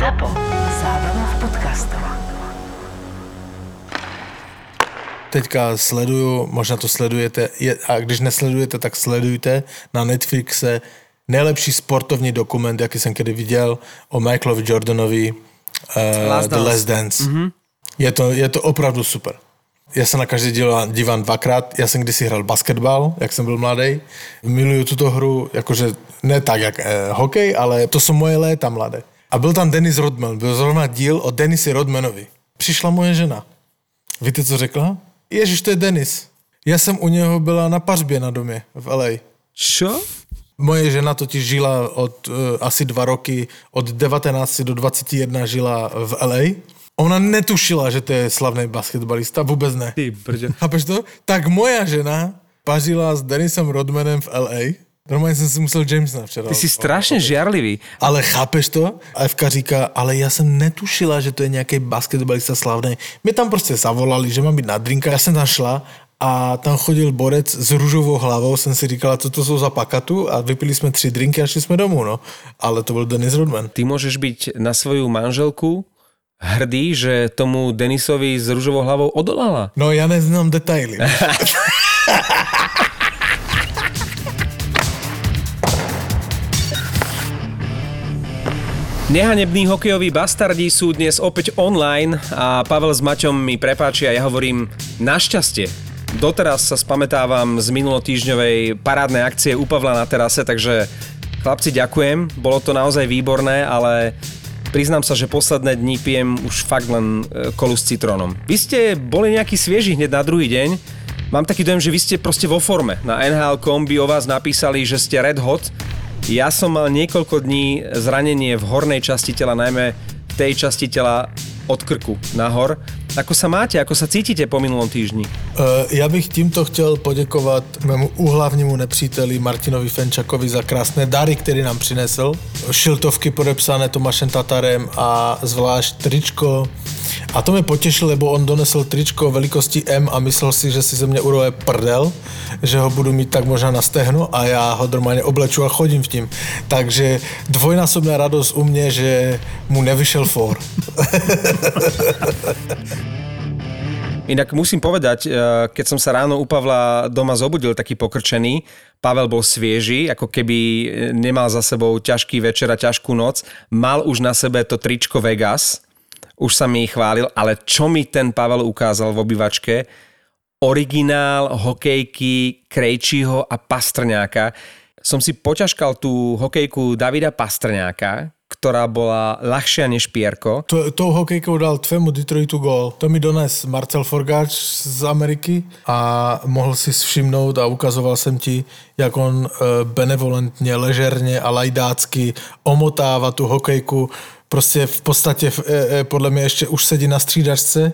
ZAPO. Zábrná v podcastov. Teďka sleduju, možná to sledujete, je, a když nesledujete, tak sledujte na Netflixe nejlepší sportovní dokument, jaký jsem kedy viděl o Michaelovi Jordanovi uh, Last The. Last Dance. Mm-hmm. Je, to, je to opravdu super. Já se na každý díl dívám dvakrát. Já jsem kdysi hrál basketbal, jak jsem byl mladý. Miluju tuto hru, jakože ne tak jak eh, hokej, ale to jsou moje léta mladé. A byl tam Dennis Rodman, byl zrovna díl o Denisi Rodmanovi. Přišla moje žena. Víte, co řekla? Ježiš, to je Denis. Já jsem u něho byla na pařbě na domě v LA. Čo? Moje žena totiž žila od uh, asi dva roky, od 19 do 21 žila v LA. Ona netušila, že to je slavný basketbalista, vůbec ne. Ty brďo. Chápeš to? Tak moja žena pařila s Denisem Rodmanem v LA. Normálně jsem si musel Jamesa včera. Ty si strašne žiarlivý. Ale chápeš to? A Evka říká, ale já jsem netušila, že to je nějaký basketbalista slavný. Mě tam prostě zavolali, že mám být na drinka. Já jsem tam šla a tam chodil borec s růžovou hlavou. Jsem si říkala, co to jsou za pakatu a vypili jsme tři drinky a šli jsme domů, no. Ale to byl Denis Rodman. Ty môžeš byť na svoju manželku hrdý, že tomu Denisovi s rúžovou hlavou odolala. No já neznám detaily. Nehanební hokejoví bastardi sú dnes opäť online a Pavel s Maťom mi prepáčia, ja hovorím našťastie. Doteraz sa spamätávam z minulotýždňovej parádnej akcie u Pavla na terase, takže chlapci ďakujem, bolo to naozaj výborné, ale priznám sa, že posledné dni pijem už fakt len e, kolu s citrónom. Vy ste boli nejaký svieži hneď na druhý deň, mám taký dojem, že vy ste proste vo forme. Na NHL.com by o vás napísali, že ste red hot, ja som mal niekoľko dní zranenie v hornej časti tela, najmä v tej časti tela od krku nahor. Ako sa máte, ako sa cítite po minulom týždni? Eh, Já bych tímto chtěl poděkovat mému úhlavnímu nepříteli Martinovi Fenčakovi za krásné dary, který nám přinesl. Šiltovky podepsané Tomášem Tatarem a zvlášť tričko. A to mě potěšilo, lebo on donesl tričko velikosti M a myslel si, že si ze mě urové prdel, že ho budu mít tak možná na stehnu a já ho normálně obleču a chodím v tím. Takže dvojnásobná radost u mě, že mu nevyšel for. Inak musím povedať, eh, keď som sa ráno u Pavla doma zobudil taký pokrčený, Pavel bol svieži, ako keby eh, nemal za sebou ťažký večer a ťažkú noc, mal už na sebe to tričko Vegas, už sa mi chválil, ale čo mi ten Pavel ukázal v obývačke, originál hokejky Krejčího a Pastrňáka. Som si poťažkal tú hokejku Davida Pastrňáka, ktorá bola ľahšia než Pierko. To, tou hokejkou dal tvému Detroitu gól. To mi dones Marcel Forgáč z Ameriky a mohl si všimnout a ukazoval jsem ti, jak on e, benevolentně, ležerně a lajdácky omotává tu hokejku prostě v podstatě e, e, podle mě ještě už sedí na střídačce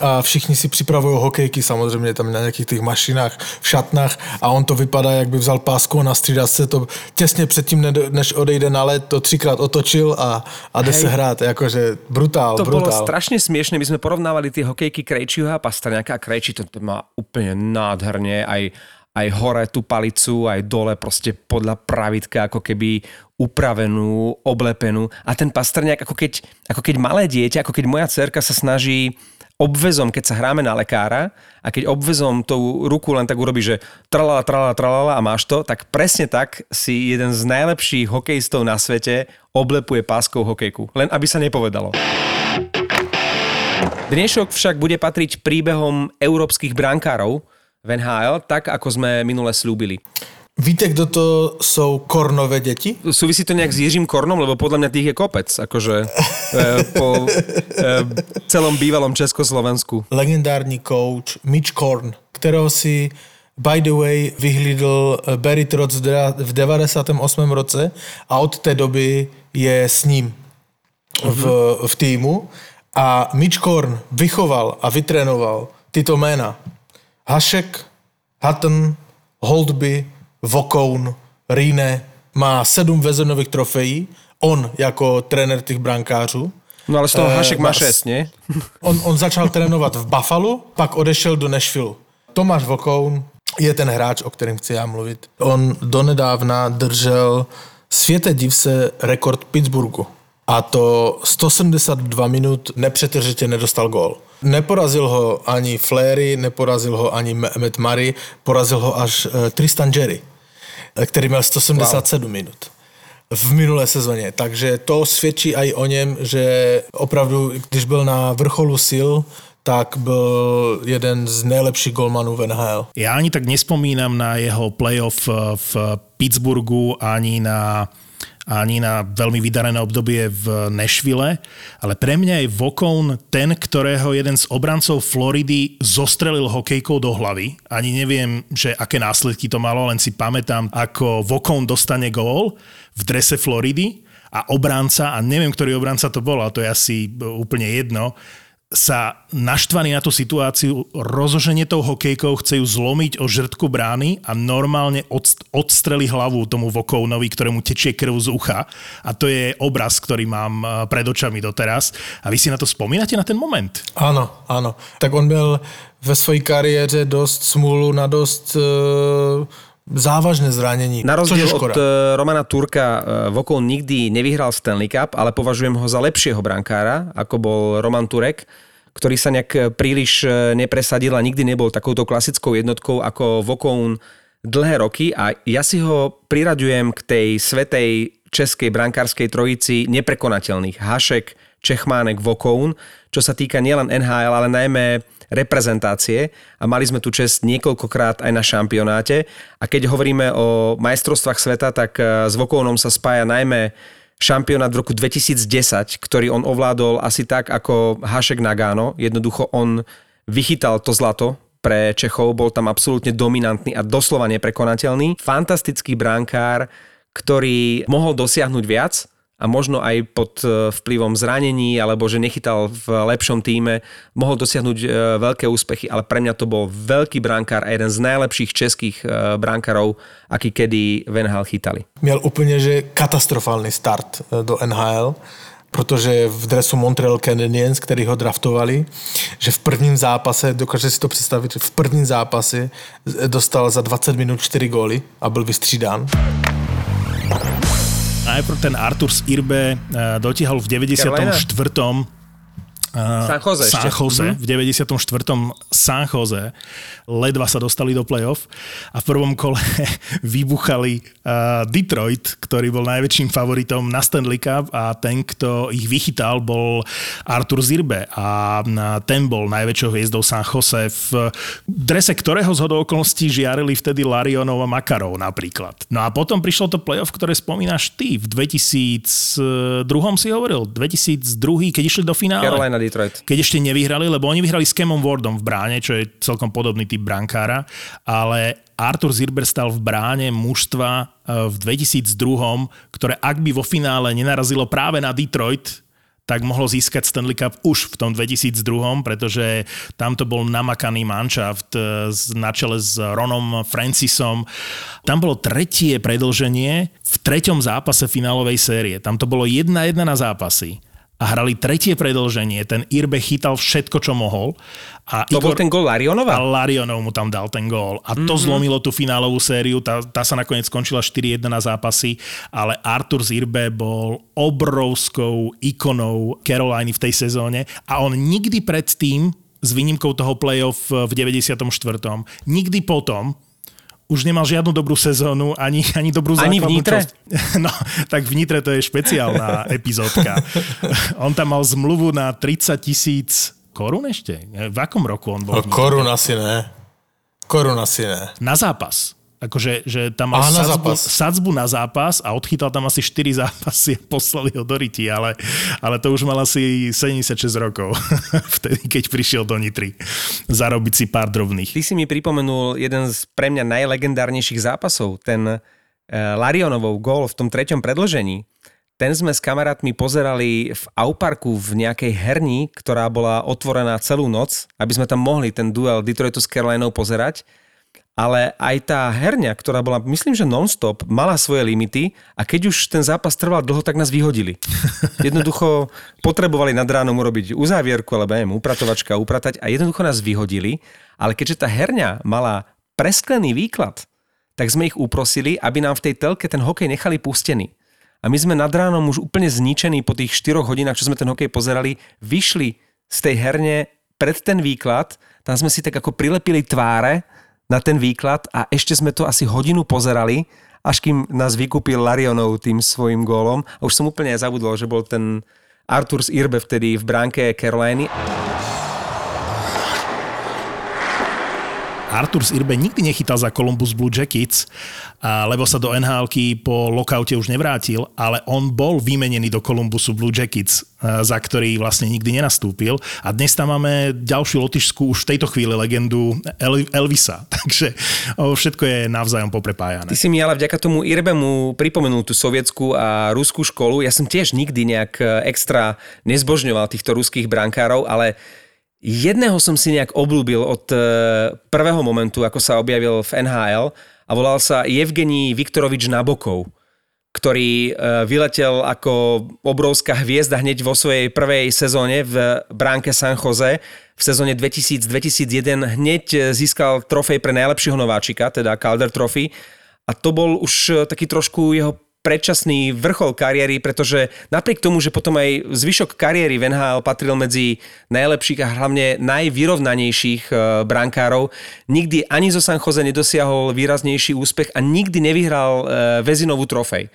a všichni si připravují hokejky samozřejmě tam na nějakých těch mašinách, v šatnách a on to vypadá, jak by vzal pásku a na střídačce to těsně předtím, ne- než odejde na led, to třikrát otočil a, a jde Hej. se hrát, jakože brutál, To bolo brutál. strašne smiešne, my sme porovnávali tie hokejky Krejčího a Pastrňáka a Krejčí to, to má úplne nádherne, aj, aj hore tú palicu, aj dole proste podľa pravidka, ako keby upravenú, oblepenú. A ten Pastrňák, ako keď, ako keď malé dieťa, ako keď moja cerka sa snaží obvezom, keď sa hráme na lekára a keď obvezom tou ruku len tak urobí, že tralala, tralala, tralala a máš to, tak presne tak si jeden z najlepších hokejistov na svete oblepuje páskou hokejku. Len aby sa nepovedalo. Dnešok však bude patriť príbehom európskych brankárov v NHL, tak ako sme minule slúbili. Víte, kdo to jsou kornové děti? Súvisí to nejak s Jiřím Kornom, lebo podľa mňa tých je kopec, akože e, po e, celom bývalom Československu. Legendární coach Mitch Korn, kterého si by the way vyhlídl eh, Barry Trotz v dera- v 98. roce a od té doby je s ním v, v týmu. A Mitch Korn vychoval a vytrénoval tyto jména. Hašek, Hutton, Holdby, Vokoun, Rine, má sedm vezenových trofejí, on jako trenér těch brankářů. No ale z toho Eh, Hašek má má- 6, nie? On, on začal trénovat v Buffalo, pak odešel do Nashville. Tomáš Vokoun je ten hráč, o kterém chci já mluvit. On donedávna držel, světe div se, rekord Pittsburghu. a to 172 minut nepřetržitě nedostal gól. Neporazil ho ani Flery, neporazil ho ani Matt Murray, porazil ho až eh, Tristan Jerry, eh, který měl 177 wow. minut v minulé sezóně. Takže to svědčí i o něm, že opravdu, když byl na vrcholu sil, tak byl jeden z nejlepších golmanů v NHL. Ja ani tak nespomínam na jeho playoff v Pittsburghu, ani na ani na veľmi vydarené obdobie v Nešvile, ale pre mňa je Vokón ten, ktorého jeden z obrancov Floridy zostrelil hokejkou do hlavy. Ani neviem, že aké následky to malo, len si pamätám, ako Vokón dostane gól v drese Floridy a obranca, a neviem, ktorý obranca to bol, a to je asi úplne jedno, sa naštvaný na tú situáciu rozoženie tou hokejkou, chce ju zlomiť o žrtku brány a normálne odstreli hlavu tomu Vokounovi, ktorému tečie krv z ucha. A to je obraz, ktorý mám eh, pred očami doteraz. A vy si na to spomínate, na ten moment? Áno, áno. Tak on byl ve svojej kariére dosť smúlu na dosť e závažné zranení. Na rozdiel od eh, Romana Turka Vokol nikdy nevyhral Stanley Cup, ale považujem ho za lepšieho brankára, ako bol Roman Turek ktorý sa nejak eh, príliš nepresadil a nikdy nebol takouto klasickou jednotkou ako Vokoun dlhé roky a ja si ho priraďujem k tej svetej českej brankárskej trojici neprekonateľných. Hašek, Čechmánek, Vokoun, čo sa týka nielen NHL, ale najmä reprezentácie a mali sme tu čest niekoľkokrát aj na šampionáte. A keď hovoríme o majstrovstvách sveta, tak eh, s Vokounom sa spája najmä šampionát v roku 2010, ktorý on ovládol asi tak ako Hašek Nagano. Jednoducho on vychytal to zlato pre Čechov, bol tam absolútne dominantný a doslova neprekonateľný. Fantastický bránkár, ktorý mohol dosiahnuť viac, a možno aj pod e, vplyvom zranení alebo že nechytal v lepšom týme, mohol dosiahnuť e, veľké úspechy, ale pre mňa to bol veľký brankár a jeden z najlepších českých e, brankárov, aký kedy v NHL chytali. Měl úplně že katastrofálny start do NHL, protože v dresu Montreal Canadiens, který ho draftovali, že v prvním zápase, dokáže si to představit, v prvním zápase dostal za 20 minut 4 góly a byl vystřídán najprv ten Artur z Irbe eh, dotiahol v 94. Carolina? San Jose, San Jose v 94. San Jose. Ledva sa dostali do playoff a v prvom kole vybuchali uh, Detroit, ktorý bol najväčším favoritom na Stanley Cup a ten, kto ich vychytal, bol Artur Zirbe a ten bol najväčšou hviezdou San Jose v drese ktorého z okolností žiarili vtedy Larionov a Makarov napríklad. No a potom prišlo to playoff, ktoré spomínaš ty v 2002 si hovoril, 2002, keď išli do finále. Carolina Detroit. Keď ešte nevyhrali, lebo oni vyhrali s Kemom Wardom v bráne, čo je celkom podobný typ brankára, ale Artur Zirber stal v bráne mužstva e, v 2002, ktoré ak by vo finále nenarazilo práve na Detroit, tak mohlo získať Stanley Cup už v tom 2002, pretože tam to bol namakaný manšaft e, na čele s Ronom Francisom. Tam bolo tretie predlženie v treťom zápase finálovej série. Tam to bolo 1-1 na zápasy a hrali tretie predlženie. Ten Irbe chytal všetko, čo mohol. A to Igor, bol ten gól Larionova? A Larionov mu tam dal ten gól. A to mm-hmm. zlomilo tú finálovú sériu. Tá, tá sa nakoniec skončila 4-1 na zápasy, ale Artur Zirbe bol obrovskou ikonou Caroliny v tej sezóne a on nikdy predtým s výnimkou toho playoff v 94. Nikdy potom už nemal žiadnu dobrú sezónu, ani, ani dobrú základnú Ani v Nitre? Časť. No, tak v Nitre to je špeciálna epizódka. On tam mal zmluvu na 30 tisíc korún ešte? V akom roku on bol? No, korún asi ne. Korún asi ne. Na zápas. Akože že tam mal sadzbu, na sadzbu na zápas a odchytal tam asi 4 zápasy a poslali ho do ryti, ale, ale to už mal asi 76 rokov, vtedy, keď prišiel do Nitry zarobiť si pár drobných. Ty si mi pripomenul jeden z pre mňa najlegendárnejších zápasov, ten uh, Larionovov gól v tom treťom predlžení. Ten sme s kamarátmi pozerali v Auparku v nejakej herni, ktorá bola otvorená celú noc, aby sme tam mohli ten duel Detroitu s Carolinou pozerať ale aj tá herňa, ktorá bola, myslím, že non-stop, mala svoje limity a keď už ten zápas trval dlho, tak nás vyhodili. Jednoducho potrebovali nad ránom urobiť uzávierku, alebo neviem, upratovačka, upratať a jednoducho nás vyhodili, ale keďže tá herňa mala presklený výklad, tak sme ich uprosili, aby nám v tej telke ten hokej nechali pustený. a my sme nad ránom už úplne zničení po tých 4 hodinách, čo sme ten hokej pozerali, vyšli z tej herne pred ten výklad, tam sme si tak ako prilepili tváre na ten výklad a ešte sme to asi hodinu pozerali, až kým nás vykúpil Larionov tým svojim gólom. A už som úplne aj zabudol, že bol ten Artur z Irbe vtedy v bránke Caroliny. Artur z Irbe nikdy nechytal za Columbus Blue Jackets, lebo sa do nhl po lokaute už nevrátil, ale on bol vymenený do Columbusu Blue Jackets, za ktorý vlastne nikdy nenastúpil. A dnes tam máme ďalšiu lotišskú už v tejto chvíli legendu El- Elvisa. Takže všetko je navzájom poprepájané. Ty si mi ale vďaka tomu Irbemu pripomenul tú sovietskú a ruskú školu. Ja som tiež nikdy nejak e, extra nezbožňoval týchto ruských brankárov, ale Jedného som si nejak oblúbil od e, prvého momentu, ako sa objavil v NHL a volal sa Evgení Viktorovič Nabokov, ktorý e, vyletel ako obrovská hviezda hneď vo svojej prvej sezóne v bránke San Jose. V sezóne 2000-2001 hneď získal trofej pre najlepšieho nováčika, teda Calder Trophy. A to bol už taký trošku jeho predčasný vrchol kariéry, pretože napriek tomu, že potom aj zvyšok kariéry v NHL patril medzi najlepších a hlavne najvyrovnanejších e, brankárov, nikdy ani zo San Jose nedosiahol výraznejší úspech a nikdy nevyhral e, väzinovú trofej.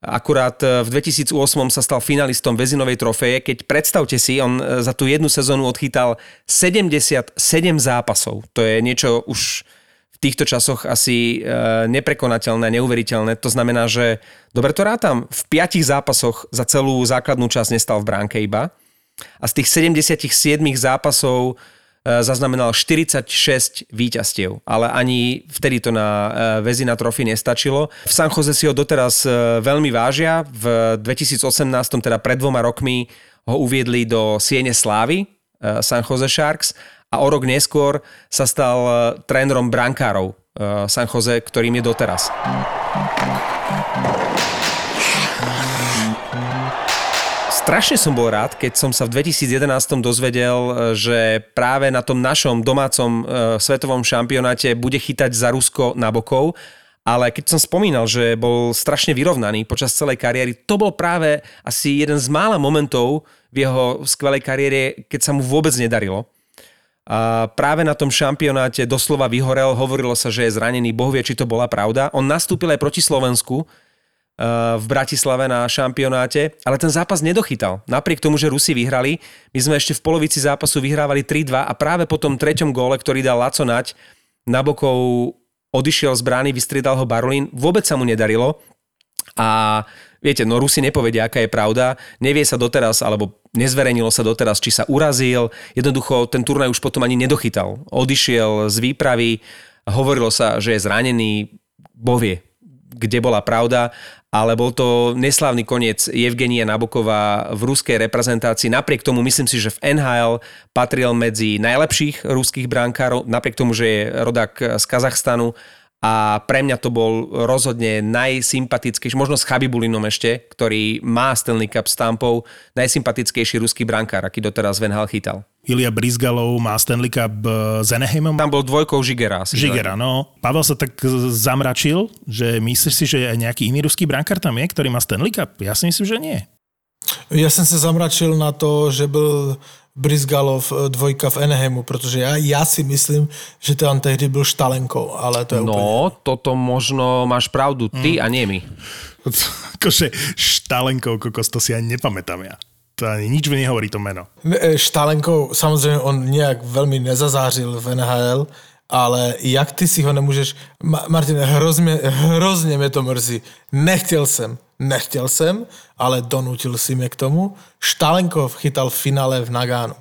Akurát e, v 2008 sa stal finalistom väzinovej trofeje, keď predstavte si, on za tú jednu sezónu odchytal 77 zápasov. To je niečo už týchto časoch asi e, neprekonateľné, neuveriteľné. To znamená, že dobre to rátam, v piatich zápasoch za celú základnú časť nestal v bránke iba a z tých 77 zápasov e, zaznamenal 46 víťazstiev, ale ani vtedy to na e, väzina trofy nestačilo. V San Jose si ho doteraz veľmi vážia. V 2018, teda pred dvoma rokmi, ho uviedli do Siene Slávy, San Jose Sharks a o rok neskôr sa stal e, trénerom brankárov e, San Jose, ktorým je doteraz. Strašne som bol rád, keď som sa v 2011 dozvedel, e, že práve na tom našom domácom svetovom šampionáte bude chytať za Rusko na bokov. Ale keď som spomínal, že bol strašne vyrovnaný počas celej kariéry, to bol práve asi jeden z mála momentov v jeho skvelej kariére, keď sa mu vôbec nedarilo. A práve na tom šampionáte doslova vyhorel, hovorilo sa, že je zranený, boh vie, či to bola pravda. On nastúpil aj proti Slovensku e, v Bratislave na šampionáte, ale ten zápas nedochytal. Napriek tomu, že Rusi vyhrali, my sme ešte v polovici zápasu vyhrávali 3-2 a práve po tom treťom góle, ktorý dal Laco Nať, Nabokov odišiel z brány, vystriedal ho Barolín, vôbec sa mu nedarilo a viete, no Rusi nepovedia, aká je pravda, nevie sa doteraz, alebo nezverejnilo sa doteraz, či sa urazil, jednoducho ten turnaj už potom ani nedochytal. Odišiel z výpravy, hovorilo sa, že je zranený, bovie, kde bola pravda, ale bol to neslávny koniec Evgenia Nabokova v ruskej reprezentácii. Napriek tomu myslím si, že v NHL patril medzi najlepších ruských brankárov, napriek tomu, že je rodak z Kazachstanu a pre mňa to bol rozhodne najsympatickejší, možno s Chabibulinom ešte, ktorý má Stanley Cup stampov, najsympatickejší ruský brankár, aký doteraz Van Hal chytal. Ilia Brizgalov má Stanley Cup s e, Eneheimom. Tam bol dvojkou Žigera. Žigera, no. Pavel sa tak zamračil, že myslíš si, že aj nejaký iný ruský brankár tam je, ktorý má Stanley Cup? Ja si myslím, že nie. Ja som sa zamračil na to, že byl Brizgalov e, dvojka v Enehemu, protože já, já si myslím, že tam tehdy byl Štalenko, ale to je No, úplně... toto možno máš pravdu ty mm. a nie my. Akože Štalenko, kokos, to si ani nepamätám ja. To ani nič mi nehovorí to meno. E, Štalenko, samozřejmě on nějak velmi nezazářil v NHL, ale jak ty si ho nemůžeš... Ma- Martin, hrozně, hrozně mě to mrzí. Nechtěl jsem, nechtěl jsem, ale donutil si mě k tomu. Štalenkov chytal v finále v Nagánu.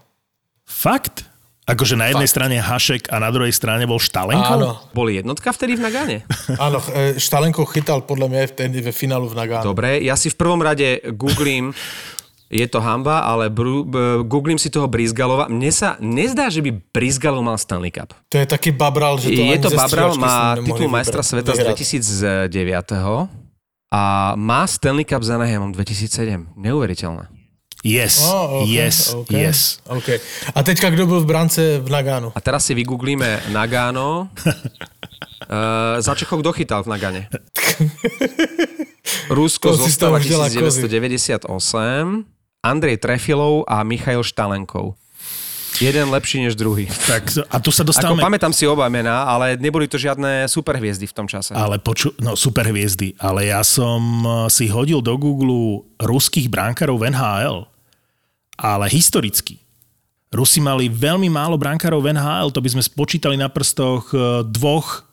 Fakt? Akože na jednej Fakt. strane Hašek a na druhej strane bol Štalenko? Áno. Boli jednotka vtedy v Nagáne? Áno, e, Štalenko chytal podľa mňa vtedy ve finálu v Nagánu. Dobre, ja si v prvom rade googlím je to hamba, ale br- b- googlím si toho Brizgalova. Mne sa nezdá, že by Brizgalov mal Stanley Cup. To je taký babral, že to Je to babral, má titul majstra sveta z 2009 a má Stanley Cup za Anaheimom 2007. Neuveriteľné. Yes, oh, okay, yes, okay, yes. Okay. A teďka kdo byl v brance v Nagánu? A teraz si vygooglíme Nagano. uh, za Čechov kto chytal v Nagane? Rusko To si z toho zostala už dala kozy. 1998, Andrej Trefilov a Michail Štalenkov. Jeden lepší než druhý. Tak, a tu sa Ako dostávame... pamätám si oba mená, ale neboli to žiadne superhviezdy v tom čase. Ale poču, no super hviezdy, ale ja som eh, si hodil do Google ruských bránkarov v NHL, ale historicky. Rusi mali veľmi málo brankárov v NHL, to by sme spočítali na prstoch eh, dvoch,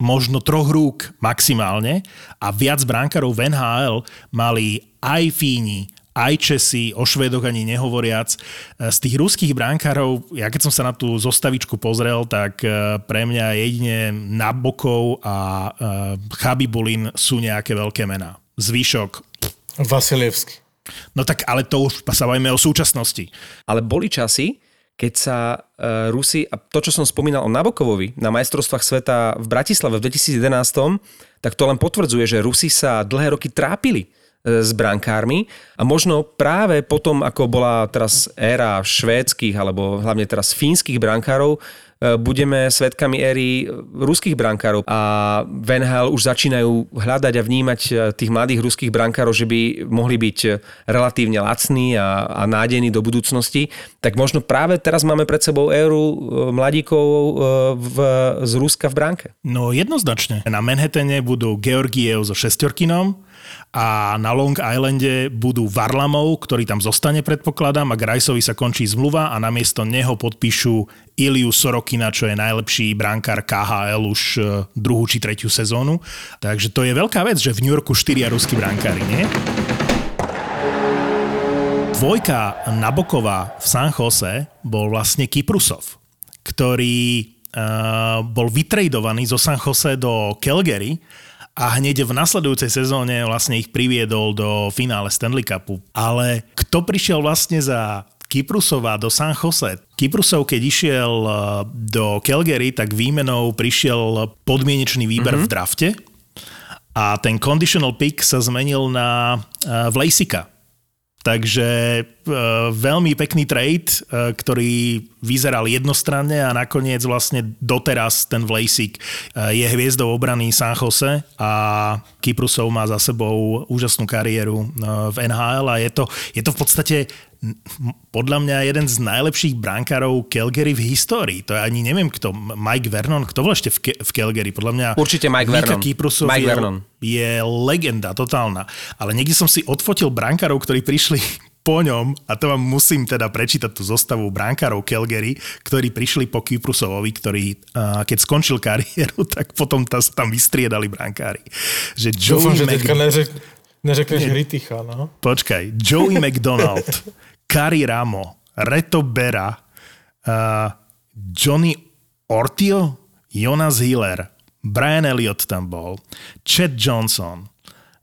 možno troch rúk maximálne a viac brankárov v NHL mali aj Fíni, aj Česi, o Švédoch ani nehovoriac. Eh, Z tých ruských brankárov, ja keď som sa na tú zostavičku pozrel, tak eh, pre mňa jedine Nabokov a eh, Chabibulin sú nejaké veľké mená. Zvyšok, Vasilievský. no tak ale to už sa bavíme o súčasnosti. Ale boli časy, keď sa Rusi, a to, čo som spomínal o Nabokovovi na majstrovstvách sveta v Bratislave v 2011, tak to len potvrdzuje, že Rusi sa dlhé roky trápili e, s brankármi a možno práve potom, ako bola teraz éra švédskych alebo hlavne teraz fínskych brankárov, e, budeme svetkami éry ruských brankárov a v už začínajú hľadať a vnímať e, tých mladých ruských brankárov, že by mohli byť relatívne lacní a, a nádejní do budúcnosti, tak možno práve teraz máme pred sebou éru e, mladíkov v, z Ruska v bránke. No jednoznačne. Na Manhattane budú Georgiev so šestorkinom a na Long Islande budú Varlamov, ktorý tam zostane predpokladám a Grajsovi sa končí zmluva a namiesto neho podpíšu Iliu Sorokina, čo je najlepší brankár KHL už e, druhú či tretiu sezónu. Takže to je veľká vec, že v New Yorku štyria ruskí brankári, nie? Dvojka Naboková v San Jose bol vlastne Kyprusov, ktorý uh, bol vytredovaný zo San Jose do Calgary a hneď v nasledujúcej sezóne vlastne ich priviedol do finále Stanley Cupu. Ale kto prišiel vlastne za Kyprusova do San Jose. Kyprusov, keď išiel eh, do Calgary, tak výmenou prišiel podmienečný výber mm-hmm. v drafte a ten conditional pick sa zmenil na uh. Takže e, veľmi pekný trade, e, ktorý vyzeral jednostranne a nakoniec vlastne doteraz ten Vlasic e, je hviezdou obrany San Jose a Kyprusov má za sebou úžasnú kariéru v NHL a je to, je to v podstate podľa mňa jeden z najlepších brankárov Calgary v histórii. To je ani neviem kto, Mike Vernon, kto bol ešte v, Ke- v Calgary? Podľa mňa Určite Mike Mika Vernon. Kyprusov Mike je, Vernon. je legenda totálna. Ale niekde som si odfotil brankárov, ktorí prišli po ňom, a to vám musím teda prečítať tú zostavu brankárov Calgary, ktorí prišli po Kyprusovovi, ktorý keď skončil kariéru, tak potom ta, tam vystriedali brankári. Že Dúfam, Joey že Mc... teďka neřek, neřekneš Hryticha, no. Počkaj, Joey McDonald, Kari Ramo, Reto Bera, uh, Johnny Ortio, Jonas Hiller, Brian Elliott tam bol, Chad Johnson,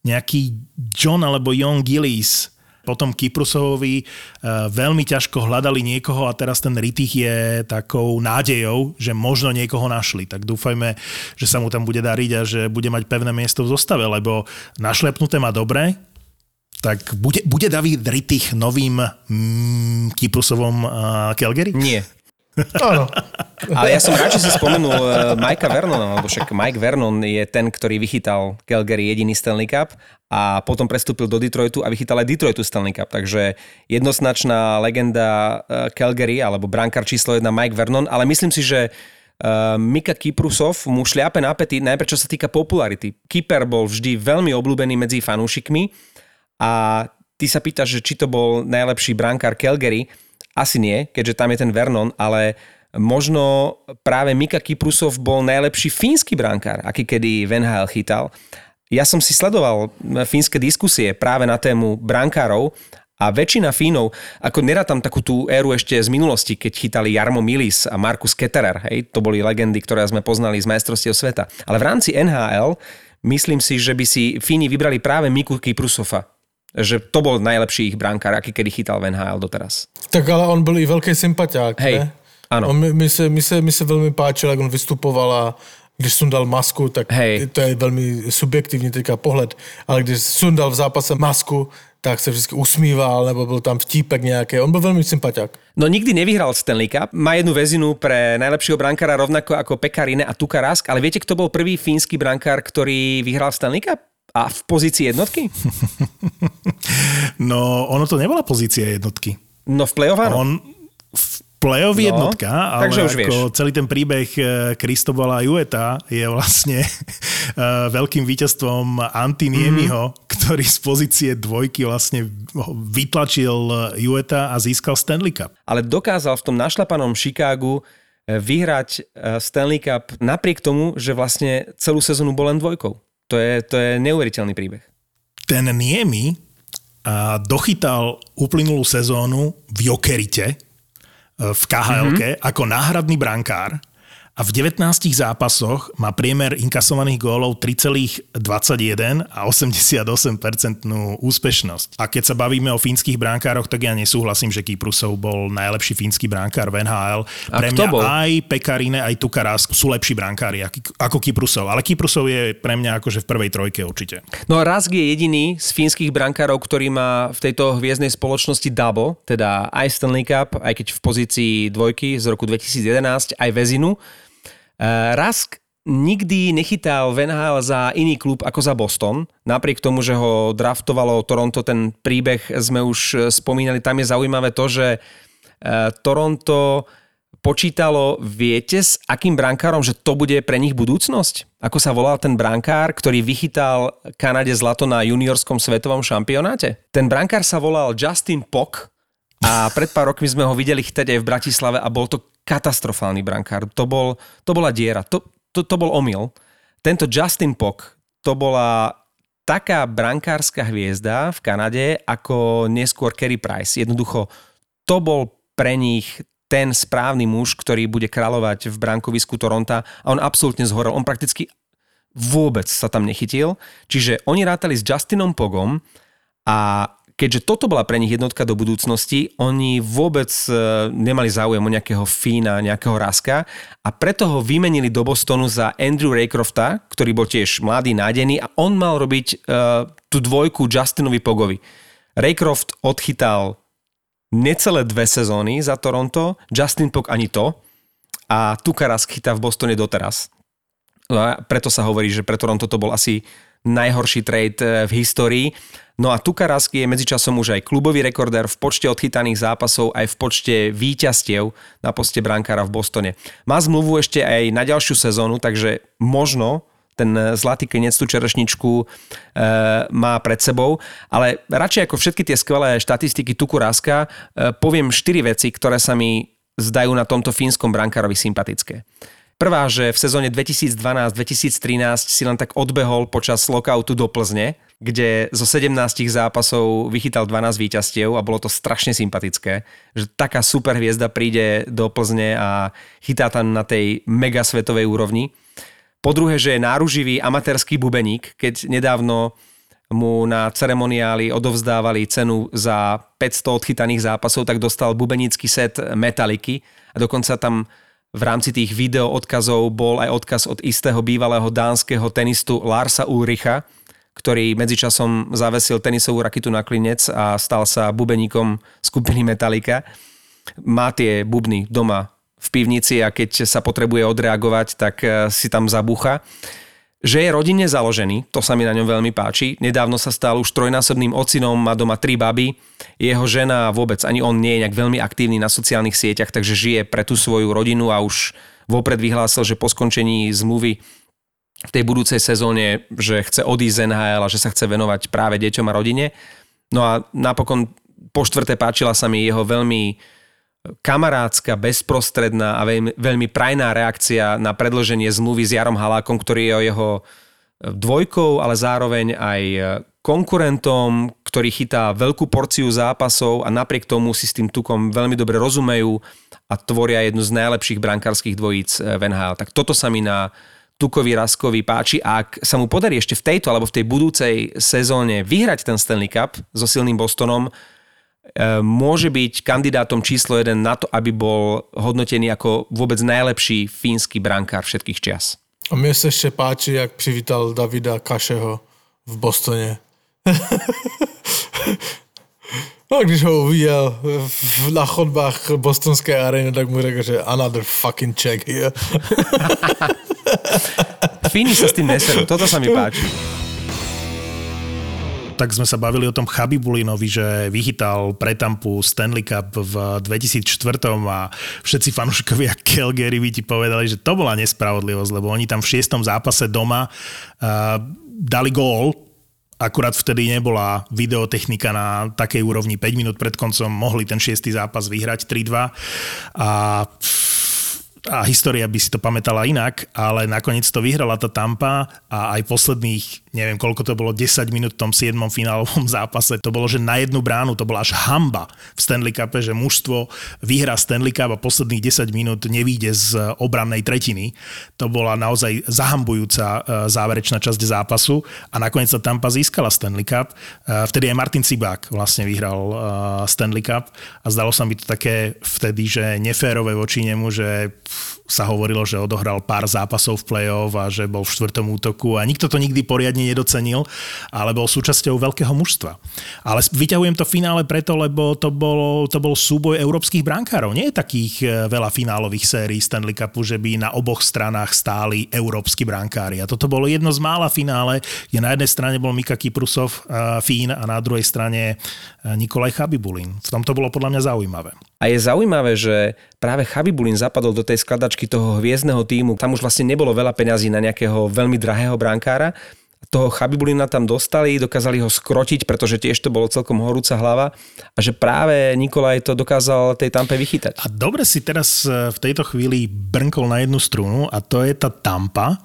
nejaký John alebo John Gillis, potom Kyprusovovi uh, veľmi ťažko hľadali niekoho a teraz ten Ritich je takou nádejou, že možno niekoho našli. Tak dúfajme, že sa mu tam bude dariť a že bude mať pevné miesto v zostave, lebo našlepnuté má dobre, tak bude, bude David Ritich novým mm, Kyprusovom uh, Calgary? Nie. Áno. Ale ja som rád, že si spomenul uh, Mikea Vernona, lebo však Mike Vernon je ten, ktorý vychytal Calgary jediný Stanley Cup a potom prestúpil do Detroitu a vychytal aj Detroitu Stanley Cup. Takže jednoznačná legenda uh, Calgary, alebo brankár číslo 1 Mike Vernon, ale myslím si, že Uh, Mika Kyprusov mu šliape na pety, najprv čo sa týka popularity. Kyper bol vždy veľmi obľúbený medzi fanúšikmi a ty sa pýtaš, či to bol najlepší brankár Calgary. Asi nie, keďže tam je ten Vernon, ale možno práve Mika Kyprusov bol najlepší fínsky brankár, aký kedy v chytal. Ja som si sledoval fínske diskusie práve na tému brankárov a väčšina Fínov, ako nerátam takú tú éru ešte z minulosti, keď chytali Jarmo Milis a Markus Ketterer, hej, to boli legendy, ktoré sme poznali z majstrovstiev sveta. Ale v rámci NHL myslím si, že by si Fíni vybrali práve Miku Kyprusova. Že to bol najlepší ich brankár, aký kedy chytal v NHL doteraz. Tak ale on byl i velký sympatiák, Hej, ne? áno. On mi, mi, se, mi, se, mi se velmi páčil, jak on vystupoval a když sundal masku, tak Hej. to je velmi subjektivní teďka pohled, ale když sundal v zápase masku, tak se vždycky usmíval, nebo byl tam vtípek nějaký. On byl velmi sympatiák. No nikdy nevyhral Stanley Cup, má jednu väzinu pre najlepšieho brankára rovnako ako Pekarine a Tukarask, ale viete, kto bol prvý fínsky brankár, ktorý vyhral Stanley Cup? A v pozícii jednotky? No, ono to nebola pozícia jednotky. No v play-off áno. On v play-off No, jednotka, ale takže už ako vieš. celý ten príbeh Kristobola Jueta je vlastne eh, veľkým víťazstvom Antiniemiho, Mhm. ktorý z pozície dvojky vlastne vytlačil Jueta a získal Stanley Cup. ale dokázal v tom našlapanom Chicagu vyhrať Stanley Cup napriek tomu, že vlastne celú sezónu bol len dvojkou. To je, to je neuveriteľný príbeh. Ten Niemi dochytal uplynulú sezónu v Jokerite, e, v KHL mm-hmm. ako náhradný brankár a v 19 zápasoch má priemer inkasovaných gólov 3,21 a 88% úspešnosť. A keď sa bavíme o fínskych brankároch, tak ja nesúhlasím, že Kyprusov bol najlepší fínsky brankár v NHL. A Pre mňa bol? aj Pekarine, aj Tukaras sú lepší brankári ako- Kyprusov. Ale Kyprusov je pre mňa akože v prvej trojke určite. No a Rask je jediný z fínskych brankárov, ktorý má v tejto hviezdnej spoločnosti double, teda aj Stanley Cup, aj keď v pozícii dvojky z roku 2011, aj Vezinu. Uh, Rask nikdy nechytal v NHL za iný klub ako za Boston. Napriek tomu, že ho draftovalo Toronto, ten príbeh sme už eh, spomínali. Tam je zaujímavé to, že eh, Toronto počítalo, viete, s akým brankárom, že to bude pre nich budúcnosť? Ako sa volal ten brankár, ktorý vychytal Kanade zlato na juniorskom svetovom šampionáte? Ten brankár sa volal Justin Pock a pred pár rokmi sme ho videli chytať aj v Bratislave a bol to katastrofálny brankár. To, bol, to bola diera, to, to, to bol omyl. Tento Justin Pock, to bola taká brankárska hviezda v Kanade ako neskôr Kerry Price. Jednoducho, to bol pre nich ten správny muž, ktorý bude kráľovať v brankovisku Toronta a on absolútne zhorel. On prakticky vôbec sa tam nechytil. Čiže oni rátali s Justinom Pogom a keďže toto bola pre nich jednotka do budúcnosti, oni vôbec e, nemali záujem o nejakého Fína, nejakého Raska a preto ho vymenili do Bostonu za Andrew Raycrofta, ktorý bol tiež mladý, nádený a on mal robiť uh, tú dvojku Justinovi Pogovi. Raycroft odchytal necelé dve sezóny za Toronto, Justin Pog ani to a Tukaras chytá v Bostone doteraz. No a preto sa hovorí, že pre Toronto to bol asi najhorší trade eh, v histórii. No a Tukarask je medzičasom už aj klubový rekordér v počte odchytaných zápasov, aj v počte víťazstiev na poste brankára v Bostone. Má zmluvu ešte aj na ďalšiu sezónu, takže možno ten zlatý klinec, tú čerešničku e, má pred sebou, ale radšej ako všetky tie skvelé štatistiky Tukuraska e, poviem štyri veci, ktoré sa mi zdajú na tomto fínskom brankárovi sympatické. Prvá, že v sezóne 2012-2013 si len tak odbehol počas lockoutu do Plzne, kde zo 17 zápasov vychytal 12 víťazstiev a bolo to strašne sympatické, že taká super hviezda príde do Plzne a chytá tam na tej mega svetovej úrovni. Po druhé, že je náruživý amatérsky bubeník, keď nedávno mu na ceremoniáli odovzdávali cenu za 500 odchytaných zápasov, tak dostal bubenícky set Metaliky a dokonca tam v rámci tých video odkazov bol aj odkaz od istého bývalého dánskeho tenistu Larsa Ulricha, ktorý medzičasom zavesil tenisovú rakitu na klinec a stal sa bubeníkom skupiny Metallica. Má tie bubny doma v pivnici a keď sa potrebuje odreagovať, tak eh, si tam zabúcha. Že je rodinne založený, to sa mi na ňom veľmi páči. Nedávno sa stal už trojnásobným ocinom, má doma tri baby. Jeho žena vôbec, ani on nie je nejak veľmi aktívny na sociálnych sieťach, takže žije pre tú svoju rodinu a už vopred vyhlásil, že po skončení zmluvy v tej budúcej sezóne, že chce odísť z NHL a že sa chce venovať práve deťom a rodine. No a napokon po štvrté páčila sa mi jeho veľmi kamarádska, bezprostredná a veľmi, veľmi prajná reakcia na predloženie zmluvy s Jarom Halákom, ktorý je jeho dvojkou, ale zároveň aj konkurentom, ktorý chytá veľkú porciu zápasov a napriek tomu si s tým tukom veľmi dobre rozumejú a tvoria jednu z najlepších brankárskych dvojíc v NHL. Tak toto sa mi na Tukovi Raskovi páči a ak sa mu podarí ešte v tejto alebo v tej budúcej sezóne vyhrať ten Stanley Cup so silným Bostonom, môže byť kandidátom číslo jeden na to, aby bol hodnotený ako vôbec najlepší fínsky brankár všetkých čias. A mne sa ešte páči, jak přivítal Davida Kašeho v Bostone. no, když ho uviděl na chodbách bostonské areny, tak mu řekl, že another fucking check here. Fíni sa s tým neserú, toto sa mi páči. Tak sme sa bavili o tom Chabibulinovi, že vychytal pre Tampu Stanley Cup v 2004 a všetci fanúšikovia Calgary by ti povedali, že to bola nespravodlivosť, lebo oni tam v šiestom zápase doma uh, dali gól, akurát vtedy nebola videotechnika na takej úrovni. 5 minút pred koncom, mohli ten šiestý zápas vyhrať 3-2 a a história by si to pamätala inak, ale nakoniec to vyhrala tá Tampa a aj posledných, neviem koľko to bolo, 10 minút v tom 7. finálovom zápase, to bolo, že na jednu bránu, to bola až hamba v Stanley Cupe, že mužstvo vyhrá Stanley Cup a posledných 10 minút nevíde z obrannej tretiny. To bola naozaj zahambujúca e, záverečná časť zápasu a nakoniec sa Tampa získala Stanley Cup. E, vtedy aj Martin Cibák vlastne vyhral e, Stanley Cup a zdalo sa mi to také vtedy, že neférové voči nemu, že sa hovorilo, že odohral pár zápasov v play-off a že bol v štvrtom útoku a nikto to nikdy poriadne nedocenil, ale bol súčasťou veľkého mužstva. Ale vyťahujem to finále preto, lebo to bol, to bol súboj európskych brankárov. Nie je takých e, veľa finálových sérií Stanley Cupu, že by na oboch stranách stáli európsky brankári. A toto bolo jedno z mála finále, kde na jednej strane bol Mika Kiprusov, e, Fín a na druhej strane e, Nikolaj Chabibulin. V tom to bolo podľa mňa zaujímavé. A je zaujímavé, že práve Chabibulin zapadol do tej skladačky toho hviezdneho týmu. Tam už vlastne nebolo veľa peňazí na nejakého veľmi drahého brankára. Toho Chabibulina tam dostali, dokázali ho skrotiť, pretože tiež to bolo celkom horúca hlava a že práve Nikolaj to dokázal tej tampe vychytať. A dobre si teraz e, v tejto chvíli brnkol na jednu strunu a to je tá tampa,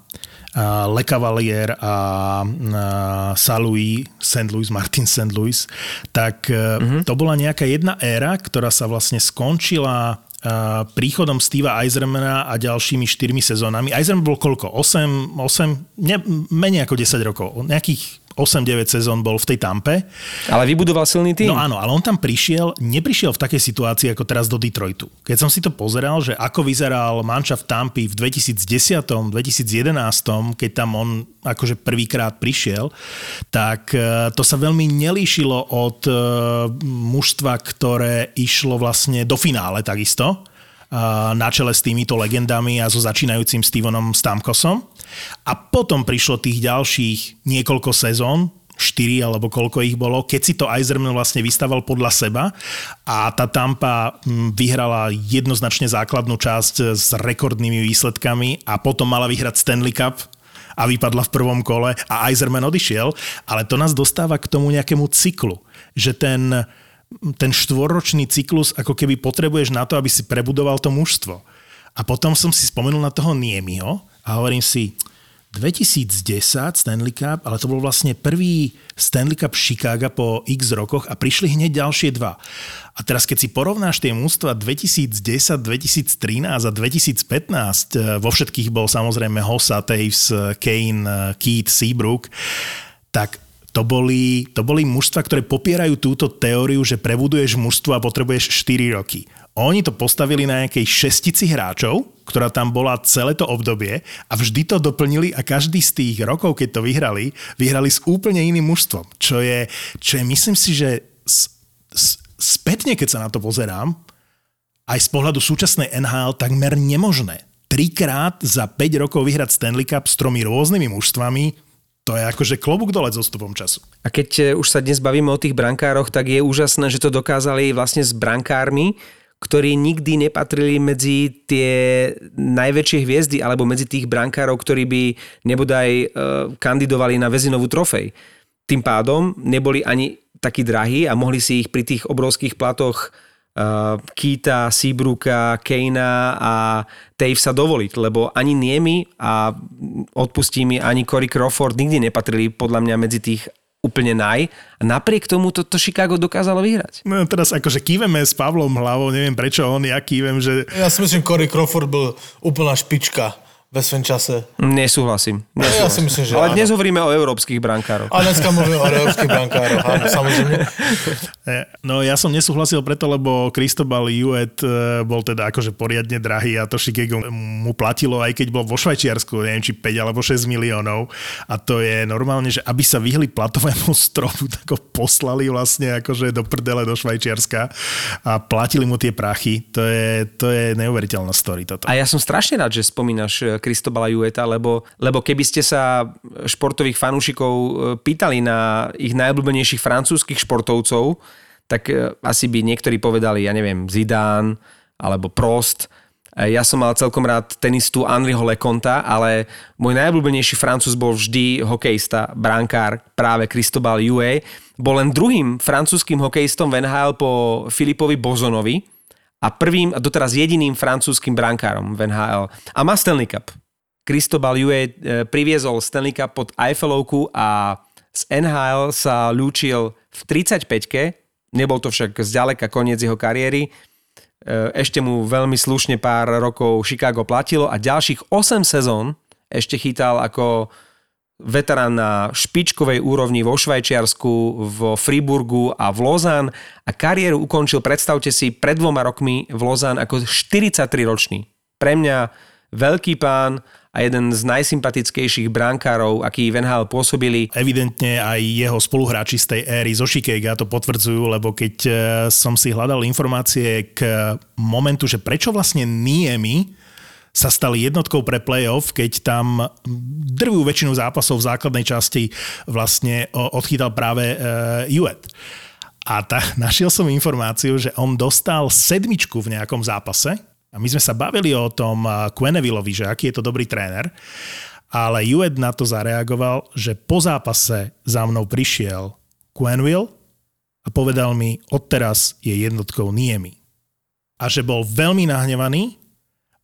Le Cavalier a Louis, St. Louis, Martin St. Louis, tak uh-huh. to bola nejaká jedna éra, ktorá sa vlastne skončila príchodom Steva Eisermana a ďalšími štyrmi sezónami. Eiserman bol koľko? 8, 8 ne, menej ako 10 rokov. Nejakých 8-9 sezón bol v tej Tampe. Ale vybudoval silný tým. No áno, ale on tam prišiel, neprišiel v takej situácii ako teraz do Detroitu. Keď som si to pozeral, že ako vyzeral manča v Tampy v 2010, 2011, keď tam on akože prvýkrát prišiel, tak e, to sa veľmi nelíšilo od e, mužstva, ktoré išlo vlastne do finále takisto na čele s týmito legendami a so začínajúcim Stevenom Stamkosom. A potom prišlo tých ďalších niekoľko sezón, 4 alebo koľko ich bolo, keď si to Eiserman vlastne vystaval podľa seba a tá Tampa hm, vyhrala jednoznačne základnú časť s rekordnými výsledkami a potom mala vyhrať Stanley Cup a vypadla v prvom kole a Eiserman odišiel, ale to nás dostáva k tomu nejakému cyklu, že ten, ten štvorročný cyklus ako keby potrebuješ na to, aby si prebudoval to mužstvo. A potom som si spomenul na toho Niemiho a hovorím si, 2010 Stanley Cup, ale to bol vlastne prvý Stanley Cup Chicago po x rokoch a prišli hneď ďalšie dva. A teraz keď si porovnáš tie mústva 2010, 2013 a 2015, eh, vo všetkých bol samozrejme Hossa, Taves, Kane, eh, Keith, Seabrook, tak to boli, to boli mužstva, ktoré popierajú túto teóriu, že prebuduješ mužstvo a potrebuješ 4 roky. Oni to postavili na nejakej šestici hráčov, ktorá tam bola celé to obdobie a vždy to doplnili a každý z tých rokov, keď to vyhrali, vyhrali s úplne iným mužstvom. Čo je, čo je myslím si, že s, s, spätne, keď sa na to pozerám, aj z pohľadu súčasnej NHL takmer nemožné. Trikrát za 5 rokov vyhrať Stanley Cup s tromi rôznymi mužstvami, to je akože klobúk dole s odstupom času. A keď už sa dnes bavíme o tých brankároch, tak je úžasné, že to dokázali vlastne s brankármi, ktorí nikdy nepatrili medzi tie najväčšie hviezdy alebo medzi tých brankárov, ktorí by nebodaj e, kandidovali na väzinovú trofej. Tým pádom neboli ani takí drahí a mohli si ich pri tých obrovských platoch uh, Keita, Seabrooka, Keina a Tave sa dovoliť, lebo ani Niemi a odpustí mi ani Cory Crawford nikdy nepatrili podľa mňa medzi tých úplne naj. A napriek tomu to, to Chicago dokázalo vyhrať. No teraz akože kýveme s Pavlom hlavou, neviem prečo on, ja kývem, že... Ja si myslím, Corey Crawford byl úplná špička ve svém čase. Nesúhlasím. nesúhlasím. Ja si myslím, že Ale áno. dnes hovoríme o európskych brankároch. A dneska mluvím o európskych brankároch, áno, samozrejme. No ja som nesúhlasil preto, lebo Cristobal Juet e, bol teda akože poriadne drahý a to Chicago mu platilo, aj keď bol vo Švajčiarsku, neviem či 5 alebo 6 miliónov. A to je normálne, že aby sa vyhli platovému stropu, tak ho poslali vlastne akože do prdele do Švajčiarska a platili mu tie prachy. To je, to je neuveriteľná story toto. A ja som strašne rád, že spomínaš Kristobala Jueta, lebo, lebo keby ste sa športových fanúšikov e, pýtali na ich najobľúbenejších francúzskych športovcov, tak e, asi by niektorí povedali, ja neviem, Zidane alebo Prost, ja som mal celkom rád tenistu Henriho Leconta, ale môj najobľúbenejší francúz bol vždy hokejista, brankár, práve Cristobal Huet. Bol len druhým francúzským hokejistom v NHL po Filipovi Bozonovi a prvým a doteraz jediným francúzským brankárom v NHL. A má Stanley Cup. Cristobal Huet e, priviezol Stanley Cup pod Eiffelovku a z NHL sa lúčil v 35-ke, nebol to však zďaleka koniec jeho kariéry, E, ešte mu veľmi slušne pár rokov Chicago platilo a ďalších 8 sezón ešte chytal ako veterán na špičkovej úrovni vo Švajčiarsku, vo Friburgu a v Lozán a kariéru ukončil, predstavte si, pred dvoma rokmi v Lozán ako 43 ročný. Pre mňa veľký pán a jeden z najsympatickejších brankárov, aký v NHL pôsobili. Evidentne aj jeho spoluhráči z tej éry zo Chicago to potvrdzujú, lebo keď e, som si hľadal informácie k momentu, že prečo vlastne Niemi sa stali jednotkou pre playoff, keď tam drvú väčšinu zápasov v základnej časti vlastne odchytal práve uh, Juet. A tá, našiel som informáciu, že on dostal sedmičku v nejakom zápase a my sme sa bavili o tom Quenevillovi, že aký je to dobrý tréner, ale Jued na to zareagoval, že po zápase za mnou prišiel Quenville a povedal mi, odteraz je jednotkou Niemi. A že bol veľmi nahnevaný,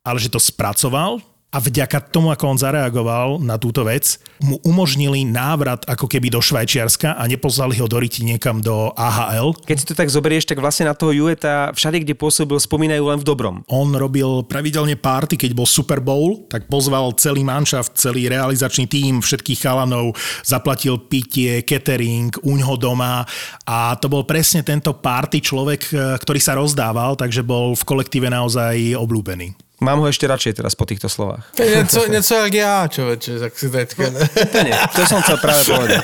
ale že to spracoval a vďaka tomu, ako on zareagoval na túto vec, mu umožnili návrat ako keby do Švajčiarska a neposlali ho do Riti niekam do AHL. Keď si to tak zoberieš, tak vlastne na toho Jueta všade, kde pôsobil, spomínajú len v dobrom. On robil pravidelne párty, keď bol Super Bowl, tak pozval celý manšaft, celý realizačný tím, všetkých chalanov, zaplatil pitie, catering, uňho doma a to bol presne tento párty človek, eh, ktorý sa rozdával, takže bol v kolektíve naozaj obľúbený. Mám ho ešte radšej teraz po týchto slovách. To je něco, něco jak já, človeče, tak si teďka... Úplne, to som chcel práve povedať.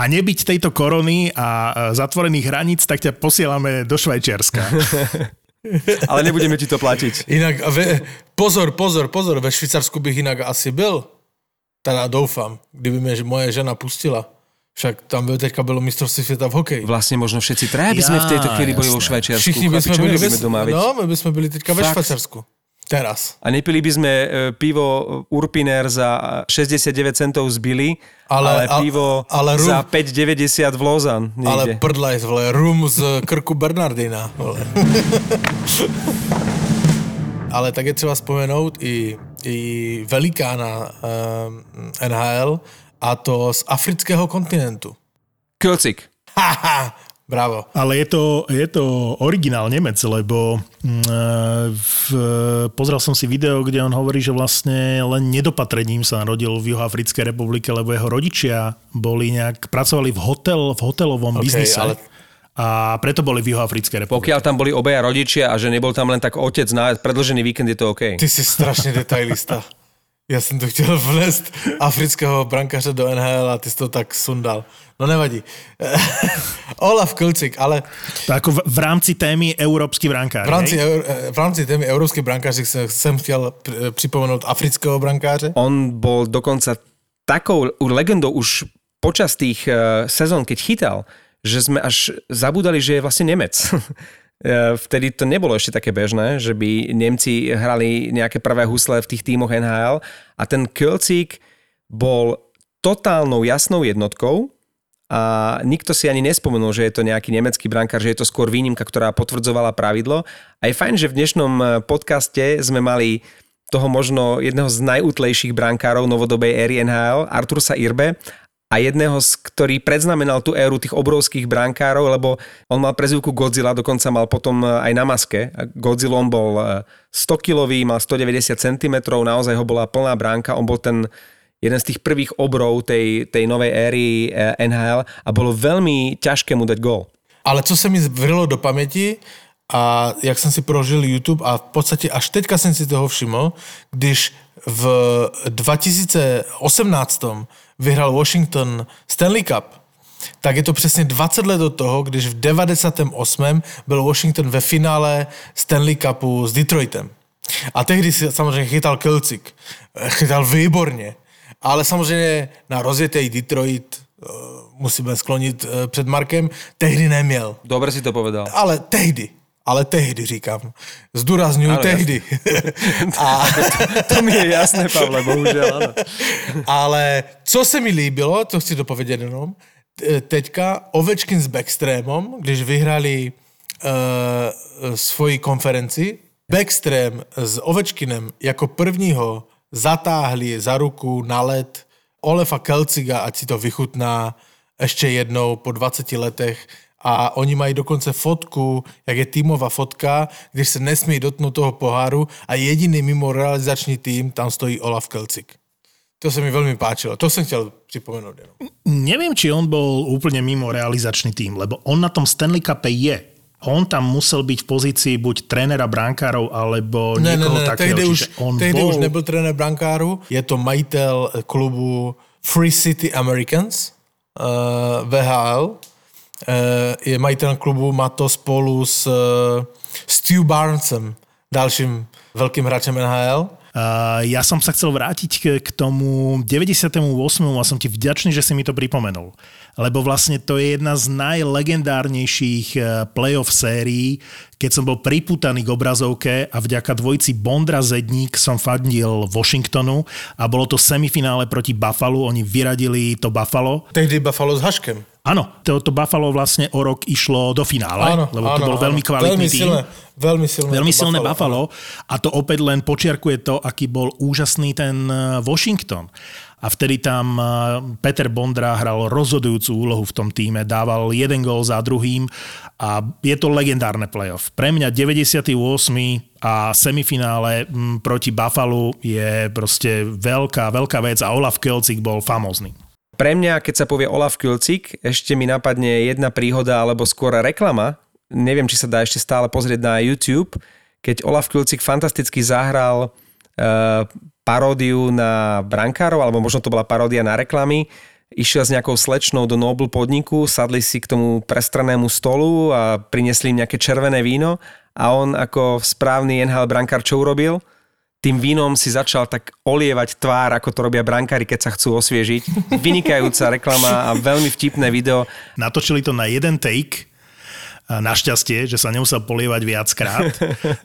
A nebyť tejto korony a zatvorených hraníc, tak ťa posielame do Švajčiarska. Ale nebudeme ti to platiť. Inak, ve, pozor, pozor, pozor, ve Švýcarsku bych inak asi byl. Teda doufám, kdyby mě moje žena pustila. Však tam by teďka bylo mistrovství světa v hokeji. Vlastne možno všetci traja by sme v tejto chvíli boli vo Švajčiarsku. Všichni by sme byli, ve, doma, no, my by sme byli teďka ve Fakt? Teraz. A nepili by sme e, pivo Urpiner za 69 centov z Billy, ale, Ale- ale pivo ale rum- za 5,90 v Lozan. Ale prdlajs, vole, rum z krku Bernardina. Vole. Ale tak je třeba vzpomenout i, i velikána um, NHL a to z afrického kontinentu. Kölcik. Haha, bravo. Ale je to, je to originál Nemec, lebo mm, v, pozrel som si video, kde on hovorí, že vlastne len nedopatrením sa narodil v Juhoafrickej republike, lebo jeho rodičia boli nejak, pracovali v, hotel, v hotelovom Okay, biznise. ale- A preto boli v Juhoafrickej republike. Pokiaľ tam boli obaja rodičia a že nebol tam len tak otec na predlžený víkend, je to OK. Ty jsi strašně detailista. Já jsem to chtěl vnést afrického brankaře do NHL a ty jsi to tak sundal. No nevadí. Olaf Klcik, ale To ako v, v rámci témy Európsky brankár. v rámci, eur, v rámci témy evropských brankářů jsem, jsem chtěl připomenout afrického brankáře. On bol dokonca takou legendou už počas tých eh, sezón, keď chytal, že sme až zabudali, že je vlastne Nemec. Eh, Vtedy to nebolo ešte také bežné, že by Nemci hrali nejaké prvé husle v tých tímoch NHL a ten Kölcik bol totálnou jasnou jednotkou a nikto si ani nespomenul, že je to nejaký nemecký brankár, že je to skôr výnimka, ktorá potvrdzovala pravidlo. A je fajn, že v dnešnom eh, podcaste sme mali toho možno jedného z najútlejších brankárov novodobej éry NHL, Artursa Irbe, a jedného, z ktorý predznamenal tú éru tých obrovských brankárov, lebo on mal prezivku Godzilla, dokonca mal potom eh, aj na maske. A Godzillom bol eh, 100 kilový, mal 190 cm, naozaj ho bola plná bránka, on bol ten jeden z tých prvých obrov tej, tej novej éry eh, NHL a bolo veľmi ťažké mu dať gól. Ale co se mi vrilo do paměti a jak jsem si prožil YouTube a v podstatě až teďka jsem si toho všiml, když v 2018 vyhrál Washington Stanley Cup, tak je to přesně 20 let od toho, když v 98. byl Washington ve finále Stanley Cupu s Detroitem. A tehdy si samozřejmě chytal Kelcik. Chytal výborně. Ale samozřejmě na rozjetej Detroit eh, musíme sklonit eh, před Markem, tehdy neměl. Dobre si to povedal. Ale tehdy. Ale tehdy říkám. Zdůraznuju tehdy. A, To mi je jasné, Pavle, bohužiaľ, áno. ale co se mi líbilo, to chci dopovědět jenom, teďka Ovečkin s Backstreamom, když vyhrali uh, svoji konferenci, Backstream s Ovečkinem jako prvního zatáhli za ruku na led Olefa Kelciga, ať si to vychutná ještě jednou po 20 letech a oni mají dokonce fotku, jak je týmová fotka, když se nesmí dotknout toho poháru a jediný mimo realizační tým, tam stojí Olaf Kelcik. To sa mi veľmi páčilo. To som chcel pripomenúť. Jenom. Neviem, či on bol úplne mimo realizačný tým, lebo on na tom Stanley Cupe je. On tam musel byť v pozícii buď trénera brankárov, alebo Ne, ne, niekoho ne, takého. tehdy, už, on tehdy bol... už nebyl trenér brankáru, je to majitel klubu Free City Americans, uh, VHL. Uh, je majitelem klubu, má to spolu s uh, Stu Barnesem, dalším veľkým hráčem NHL. Uh, ja som sa chcel vrátiť k, k tomu 98. a som ti vďačný, že si mi to pripomenul. Lebo vlastne to je jedna z najlegendárnejších eh, playoff sérií, keď som bol priputaný k obrazovke a vďaka dvojici Bondra Zedník som fandil Washingtonu a bolo to semifinále proti Buffalo, oni vyradili to Buffalo. Tehdy Buffalo s Haškem. Áno, to, to Buffalo vlastne o rok išlo do finále, lebo to bol veľmi kvalitný veľmi tým. Silné, veľmi silné. Veľmi silné Buffalo. A to opäť len počiarkuje to, aký bol úžasný ten eh, Washington. A vtedy tam eh, Peter Bondra hral rozhodujúcu úlohu v tom týme, dával jeden gól za druhým a je to legendárne playoff. Pre mňa 98. a semifinále proti Buffalo je proste veľká, veľká vec a Olaf Kelcik bol famózny. Pre mňa, keď sa povie Olaf Kulcik, ešte mi napadne jedna príhoda alebo skôr reklama. Neviem, či sa dá ešte stále pozrieť na YouTube, keď Olaf Kulcik fantasticky zahral uh, paródiu na brankárov, alebo možno to bola paródia na reklamy. Išiel s nejakou slečnou do Noble podniku, sadli si k tomu prestranému stolu a priniesli im nejaké červené víno a on ako správny NHL brankár čo urobil? Tým vínom si začal tak olievať tvár, ako to robia brankári, keď sa chcú osviežiť. Vynikajúca reklama a veľmi vtipné video. Natočili to na jeden take, našťastie, že sa nemusel polievať viackrát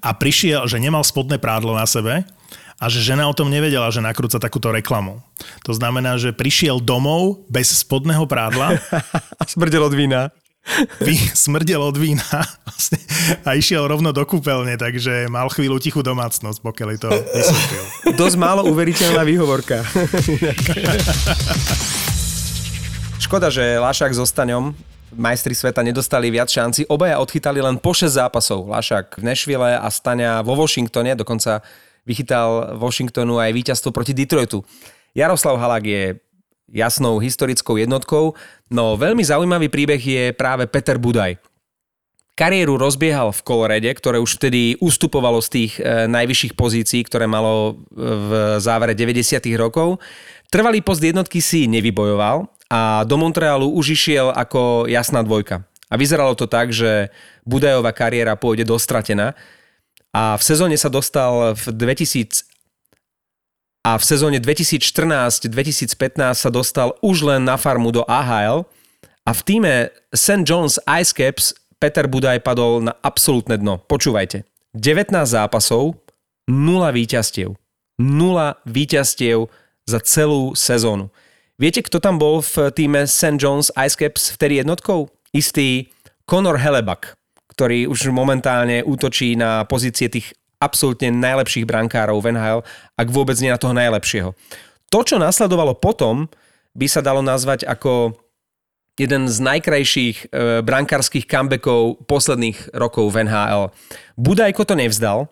a prišiel, že nemal spodné prádlo na sebe a že žena o tom nevedela, že nakrúca takúto reklamu. To znamená, že prišiel domov bez spodného prádla, A smrdel od vína. Smrdel od vína vlastne, a išiel rovno do kúpeľne, takže mal chvíľu tichú domácnosť, pokiaľ to vysvetlil. Dosť málo uveriteľná výhovorka. Škoda, že Lašák so Staňom majstri sveta nedostali viac šanci. Obaja odchytali len po 6 zápasov. Lašák v Nashville a Staňa vo Washingtone. Dokonca vychytal Washingtonu aj víťazstvo proti Detroitu. Jaroslav Halák je jasnou historickou jednotkou, no veľmi zaujímavý príbeh je práve Peter Budaj. Kariéru rozbiehal v Kolorede, ktoré už vtedy ustupovalo z tých e, najvyšších pozícií, ktoré malo e, v závere 90. rokov. Trvalý post jednotky si nevybojoval a do Montrealu už išiel ako jasná dvojka. A vyzeralo to tak, že Budajová kariéra pôjde dostratená. A v sezóne sa dostal v 2000 a v sezóne 2014-2015 sa dostal už len na farmu do AHL a v týme St. John's Ice Caps Peter Budaj padol na absolútne dno. Počúvajte. 19 zápasov, 0 víťazstiev. 0 víťazstiev za celú sezónu. Viete, kto tam bol v týme St. John's Ice Caps vtedy jednotkou? Istý Conor Hellebuck, ktorý už momentálne útočí na pozície tých absolútne najlepších brankárov v NHL, ak vôbec nie na toho najlepšieho. To, čo nasledovalo potom, by sa dalo nazvať ako jeden z najkrajších e, brankárskych comebackov posledných rokov v NHL. Budajko to nevzdal.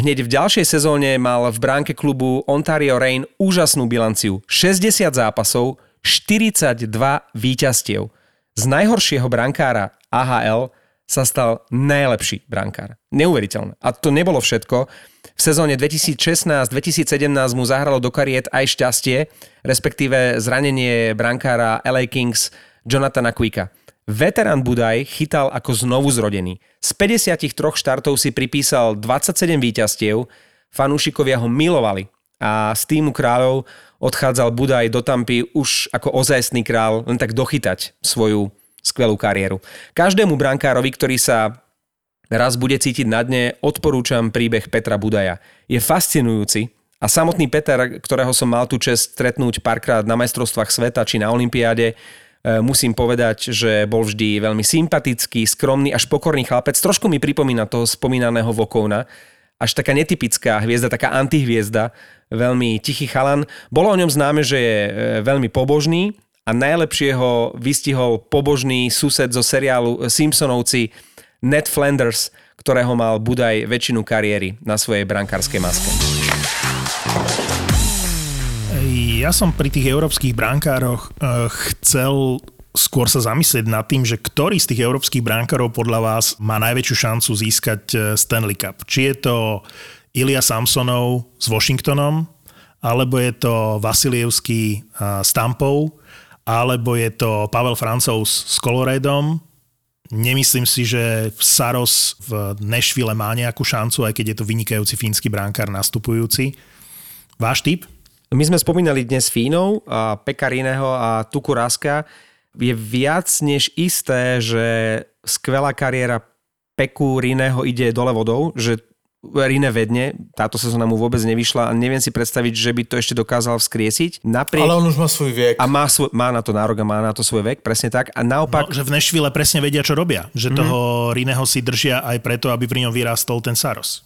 Hneď v ďalšej sezóne mal v bránke klubu Ontario Reign úžasnú bilanciu. 60 zápasov, 42 víťazstiev. Z najhoršieho brankára AHL sa stal najlepší brankár. Neuveriteľné. A to nebolo všetko. V sezóne 2016-2017 mu zahralo do kariet aj šťastie, respektíve zranenie brankára LA Kings Jonathana Quicka. Veterán Budaj chytal ako znovu zrodený. Z 53 štartov si pripísal 27 víťazstiev, fanúšikovia ho milovali a z týmu kráľov odchádzal Budaj do Tampy už ako ozajstný král len tak dochytať svoju skvelú kariéru. Každému brankárovi, ktorý sa raz bude cítiť na dne, odporúčam príbeh Petra Budaja. Je fascinujúci a samotný Peter, ktorého som mal tu čest stretnúť párkrát na majstrovstvách sveta či na Olympiáde, e, musím povedať, že bol vždy veľmi sympatický, skromný až pokorný chlapec. Trošku mi pripomína toho spomínaného Vokovna. Až taká netypická hviezda, taká antihviezda, veľmi tichý chalan. Bolo o ňom známe, že je e, veľmi pobožný a najlepšie ho vystihol pobožný sused zo seriálu Simpsonovci Ned Flanders, ktorého mal Budaj väčšinu kariéry na svojej brankárskej maske. Ja som pri tých európskych brankároch uh, chcel skôr sa zamyslieť nad tým, že ktorý z tých európskych brankárov podľa vás má najväčšiu šancu získať eh, Stanley Cup. Či je to Ilia Samsonov s Washingtonom, alebo je to Vasilievský s Tampou, alebo je to Pavel Francouz s Coloredom. Nemyslím si, že Saros v Nešvile má nejakú šancu, aj keď je to vynikajúci fínsky bránkár nastupujúci. Váš typ? My sme spomínali dnes Fínov, a Pekariného a Tukuraska. Je viac než isté, že skvelá kariéra Peku Riného ide dole vodou, že Rine vedne, táto sezóna mu vôbec nevyšla a neviem si predstaviť, že by to ešte dokázal vzkriesiť. Napriek... Ale on už má svoj vek. A má, svoj, má na to nárok a má na to svoj vek, presne tak. A naopak... No, že v Nešvile presne vedia, čo robia. Že mm-hmm. toho Rineho si držia aj preto, aby pri ňom vyrástol ten Saros.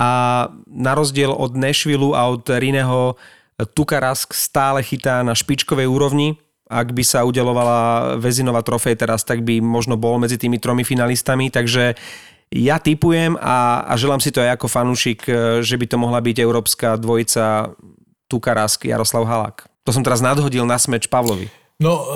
A na rozdiel od Nešvilu a od Rineho Tukarask stále chytá na špičkovej úrovni, ak by sa udelovala Vezinová trofej teraz, tak by možno bol medzi tými tromi finalistami, takže ja typujem a, a želám si to aj ako fanúšik, e, že by to mohla byť európska dvojica Tukarask Jaroslav Halák. To som teraz nadhodil na smeč Pavlovi. No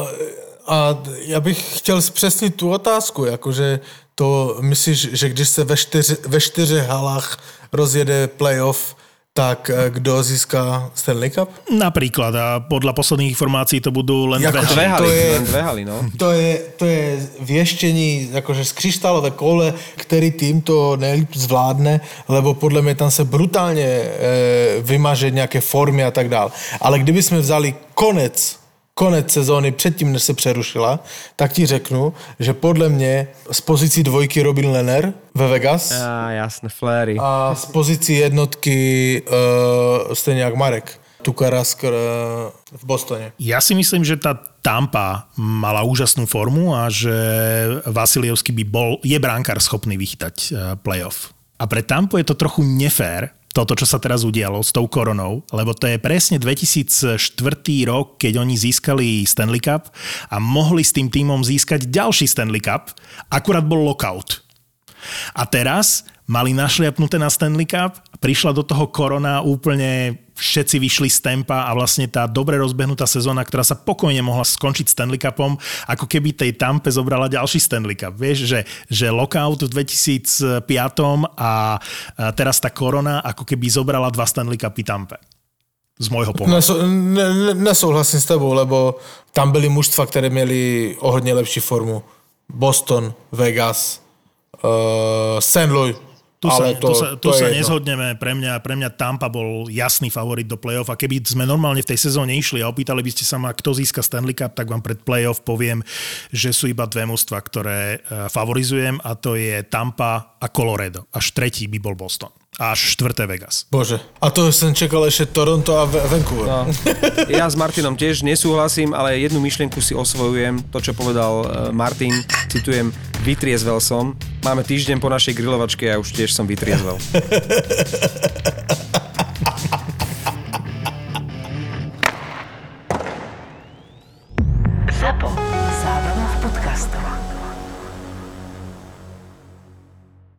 a já bych chtěl zpřesnit tu otázku, jakože to myslíš, že když se ve, čtyři, ve čtyřech halách rozjede playoff, tak eh, kto získa Stanley Cup? Napríklad a podľa posledných informácií to budú len dve haly. Dve haly, to je, len dve haly, no. To je, to je vieštení akože z kryštálové kole, ktorý tým to nejlíp zvládne, lebo podľa mňa tam sa brutálne e, vymaže nejaké formy a tak dále. Ale kdyby sme vzali konec konec sezóny, předtím, než se přerušila, tak ti řeknu, že podle mě z pozicí dvojky Robin Lenner ve Vegas. A jasné, Fléry. A z pozicí jednotky uh, stejně jak Marek. Tukarask uh, v Bostone. Ja si myslím, že tá Tampa mala úžasnú formu a že Vasilievský by bol, je bránkár schopný vychytať uh, playoff. A pre Tampu je to trochu nefér, toto, čo sa teraz udialo s tou koronou, lebo to je presne 2004 rok, keď oni získali Stanley Cup a mohli s tým týmom získať ďalší Stanley Cup, akurát bol lockout. A teraz mali našliapnuté na Stanley Cup, prišla do toho korona úplne všetci vyšli z tempa a vlastne tá dobre rozbehnutá sezóna, ktorá sa pokojne mohla skončiť Stanley Cupom, ako keby tej Tampe zobrala ďalší Stanley Cup. Vieš, že, že lockout v 2005 a teraz tá korona ako keby zobrala dva Stanley Cupy Tampe. Z môjho pohľadu. Neso, ne, nesouhlasím s tebou, lebo tam byli mužstva, ktoré mieli o hodně lepší formu. Boston, Vegas, uh, St. Louis, tu sa, to, tu sa, tu to sa nezhodneme. Pre mňa, pre mňa Tampa bol jasný favorit do play-off a keby sme normálne v tej sezóne išli a opýtali by ste sa ma, kto získa Stanley Cup, tak vám pred play-off poviem, že sú iba dve mužstva, ktoré e, favorizujem a to je Tampa a Colorado. Až tretí by bol Boston až štvrté Vegas. Bože, a to som čakal ešte Toronto a Vancouver. No. Ja s Martinom tiež nesúhlasím, ale jednu myšlienku si osvojujem, to čo povedal e, Martin, citujem, vytriezvel som. Máme týždeň po našej grilovačke a už tiež som vytriezvel. Zapo.